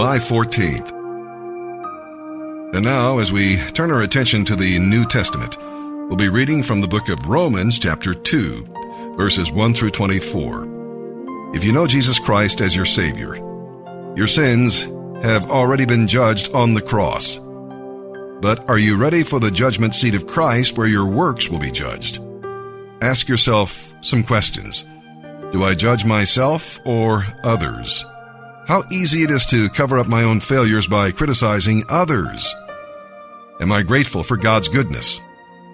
July 14th. And now, as we turn our attention to the New Testament, we'll be reading from the book of Romans, chapter 2, verses 1 through 24. If you know Jesus Christ as your Savior, your sins have already been judged on the cross. But are you ready for the judgment seat of Christ where your works will be judged? Ask yourself some questions. Do I judge myself or others? How easy it is to cover up my own failures by criticizing others. Am I grateful for God's goodness?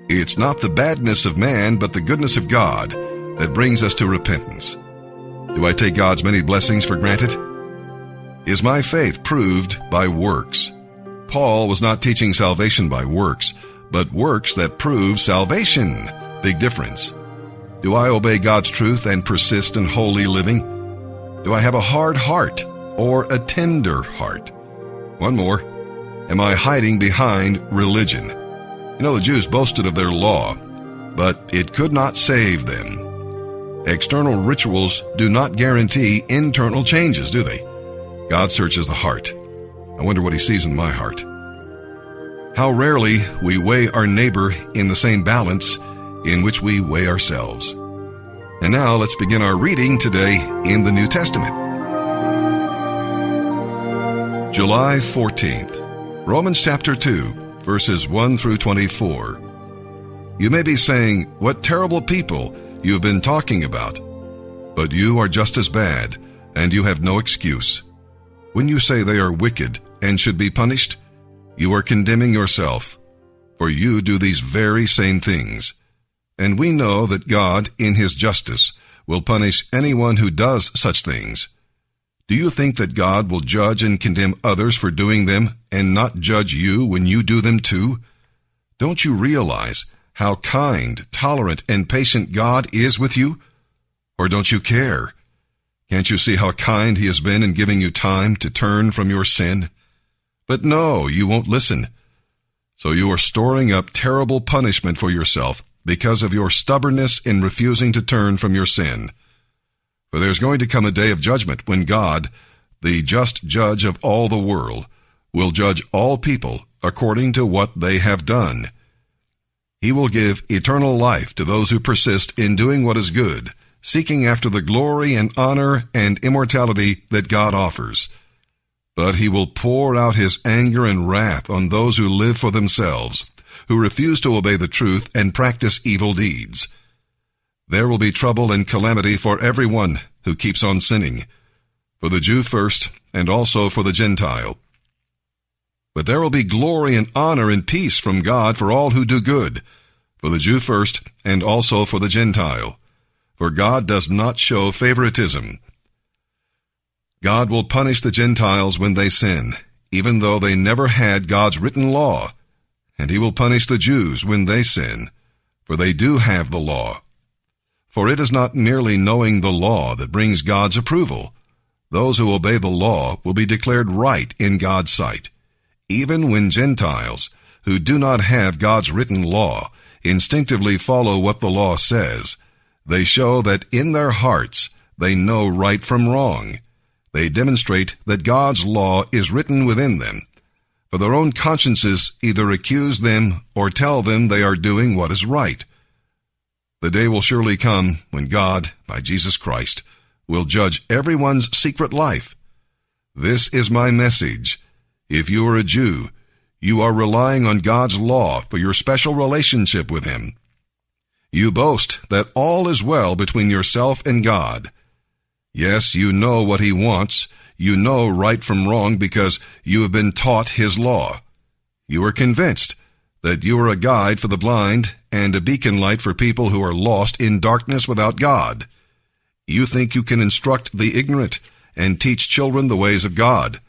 It's not the badness of man, but the goodness of God that brings us to repentance. Do I take God's many blessings for granted? Is my faith proved by works? Paul was not teaching salvation by works, but works that prove salvation. Big difference. Do I obey God's truth and persist in holy living? Do I have a hard heart? Or a tender heart? One more. Am I hiding behind religion? You know, the Jews boasted of their law, but it could not save them. External rituals do not guarantee internal changes, do they? God searches the heart. I wonder what he sees in my heart. How rarely we weigh our neighbor in the same balance in which we weigh ourselves. And now let's begin our reading today in the New Testament. July 14th, Romans chapter 2, verses 1 through 24. You may be saying, What terrible people you have been talking about. But you are just as bad, and you have no excuse. When you say they are wicked and should be punished, you are condemning yourself, for you do these very same things. And we know that God, in His justice, will punish anyone who does such things. Do you think that God will judge and condemn others for doing them and not judge you when you do them too? Don't you realize how kind, tolerant, and patient God is with you? Or don't you care? Can't you see how kind He has been in giving you time to turn from your sin? But no, you won't listen. So you are storing up terrible punishment for yourself because of your stubbornness in refusing to turn from your sin. For there's going to come a day of judgment when God, the just judge of all the world, will judge all people according to what they have done. He will give eternal life to those who persist in doing what is good, seeking after the glory and honor and immortality that God offers. But he will pour out his anger and wrath on those who live for themselves, who refuse to obey the truth and practice evil deeds. There will be trouble and calamity for everyone who keeps on sinning, for the Jew first, and also for the Gentile. But there will be glory and honor and peace from God for all who do good, for the Jew first, and also for the Gentile. For God does not show favoritism. God will punish the Gentiles when they sin, even though they never had God's written law, and he will punish the Jews when they sin, for they do have the law. For it is not merely knowing the law that brings God's approval. Those who obey the law will be declared right in God's sight. Even when Gentiles, who do not have God's written law, instinctively follow what the law says, they show that in their hearts they know right from wrong. They demonstrate that God's law is written within them. For their own consciences either accuse them or tell them they are doing what is right. The day will surely come when God, by Jesus Christ, will judge everyone's secret life. This is my message. If you are a Jew, you are relying on God's law for your special relationship with Him. You boast that all is well between yourself and God. Yes, you know what He wants. You know right from wrong because you have been taught His law. You are convinced that you are a guide for the blind and a beacon light for people who are lost in darkness without God. You think you can instruct the ignorant and teach children the ways of God.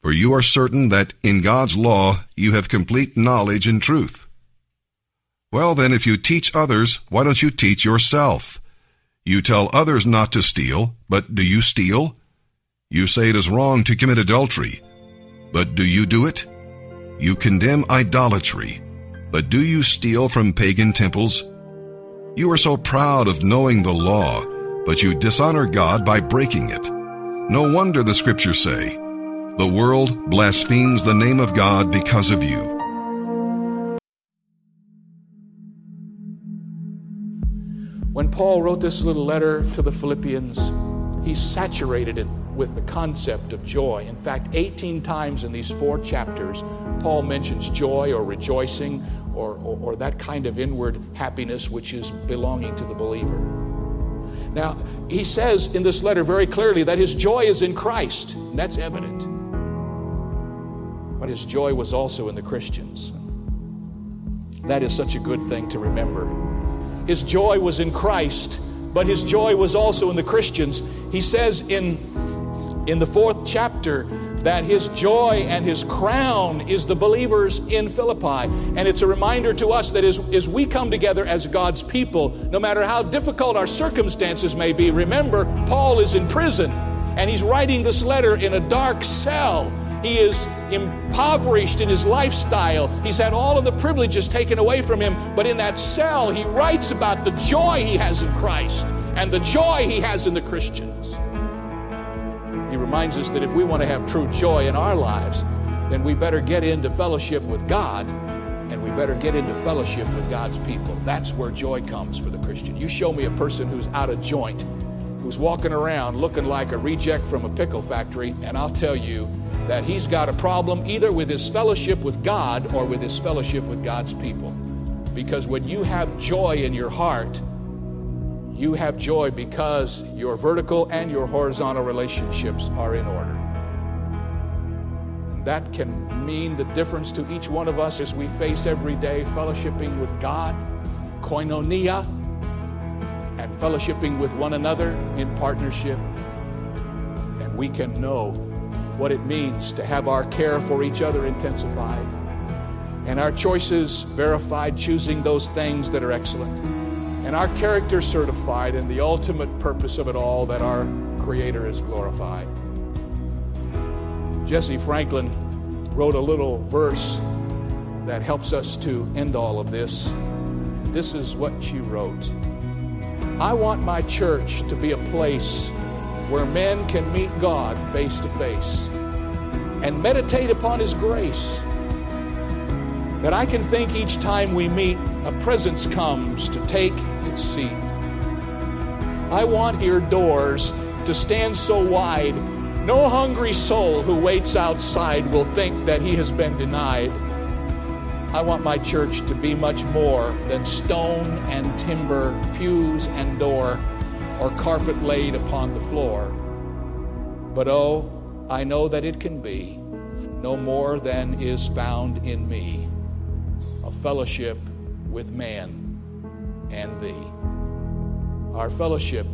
For you are certain that in God's law you have complete knowledge and truth. Well then, if you teach others, why don't you teach yourself? You tell others not to steal, but do you steal? You say it is wrong to commit adultery, but do you do it? You condemn idolatry, but do you steal from pagan temples? You are so proud of knowing the law, but you dishonor God by breaking it. No wonder the scriptures say, The world blasphemes the name of God because of you. When Paul wrote this little letter to the Philippians, he saturated it with the concept of joy. In fact, 18 times in these four chapters, Paul mentions joy or rejoicing or, or, or, that kind of inward happiness which is belonging to the believer. Now, he says in this letter very clearly that his joy is in Christ, and that's evident. But his joy was also in the Christians. That is such a good thing to remember. His joy was in Christ, but his joy was also in the Christians. He says in, in the fourth chapter that his joy and his crown is the believers in Philippi. And it's a reminder to us that as, as we come together as God's people, no matter how difficult our circumstances may be, remember, Paul is in prison and he's writing this letter in a dark cell. He is impoverished in his lifestyle. He's had all of the privileges taken away from him. But in that cell, he writes about the joy he has in Christ and the joy he has in the Christians. He reminds us that if we want to have true joy in our lives, then we better get into fellowship with God and we better get into fellowship with God's people. That's where joy comes for the Christian. You show me a person who's out of joint, who's walking around looking like a reject from a pickle factory, and I'll tell you that he's got a problem either with his fellowship with God or with his fellowship with God's people. Because when you have joy in your heart, you have joy because your vertical and your horizontal relationships are in order. And that can mean the difference to each one of us as we face every day fellowshipping with God, koinonia, and fellowshipping with one another in partnership. And we can know what it means to have our care for each other intensified and our choices verified, choosing those things that are excellent, and our character certified, and the ultimate purpose of it all that our Creator is glorified. Jesse Franklin wrote a little verse that helps us to end all of this. This is what she wrote I want my church to be a place where men can meet God face to face and meditate upon His grace. That I can think each time we meet, a presence comes to take its seat. I want here doors to stand so wide, no hungry soul who waits outside will think that he has been denied. I want my church to be much more than stone and timber, pews and door or carpet laid upon the floor. But oh, I know that it can be no more than is found in me fellowship with man and thee. Our fellowship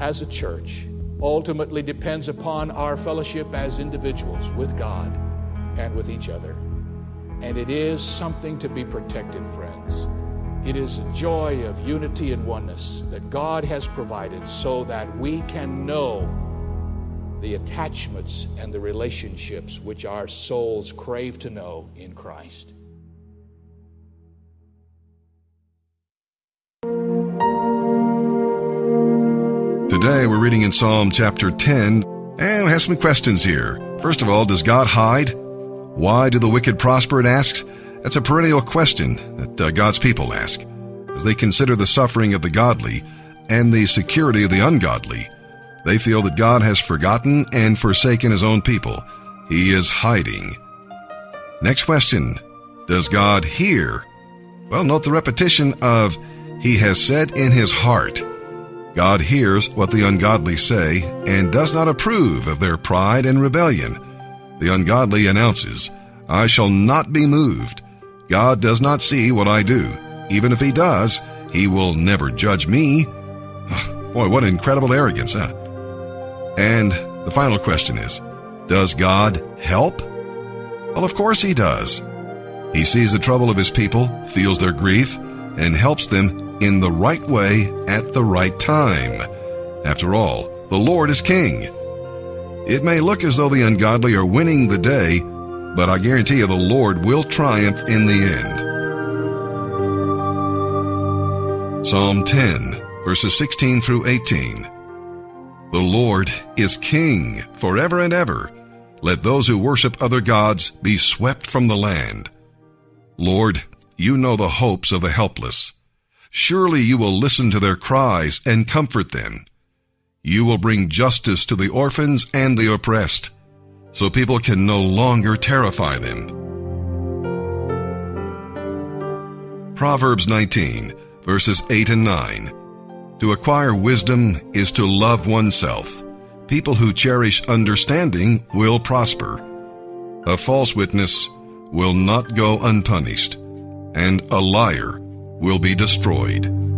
as a church ultimately depends upon our fellowship as individuals with God and with each other. And it is something to be protected, friends. It is a joy of unity and oneness that God has provided so that we can know the attachments and the relationships which our souls crave to know in Christ. Today we're reading in Psalm chapter 10 and we have some questions here. First of all, does God hide? Why do the wicked prosper? It asks. That's a perennial question that uh, God's people ask as they consider the suffering of the godly and the security of the ungodly. They feel that God has forgotten and forsaken his own people. He is hiding. Next question. Does God hear? Well, note the repetition of, He has said in his heart. God hears what the ungodly say and does not approve of their pride and rebellion. The ungodly announces, I shall not be moved. God does not see what I do. Even if he does, he will never judge me. Boy, what incredible arrogance, huh? And the final question is Does God help? Well, of course He does. He sees the trouble of His people, feels their grief, and helps them in the right way at the right time. After all, the Lord is King. It may look as though the ungodly are winning the day, but I guarantee you the Lord will triumph in the end. Psalm 10, verses 16 through 18. The Lord is King forever and ever. Let those who worship other gods be swept from the land. Lord, you know the hopes of the helpless. Surely you will listen to their cries and comfort them. You will bring justice to the orphans and the oppressed, so people can no longer terrify them. Proverbs 19, verses 8 and 9. To acquire wisdom is to love oneself. People who cherish understanding will prosper. A false witness will not go unpunished, and a liar will be destroyed.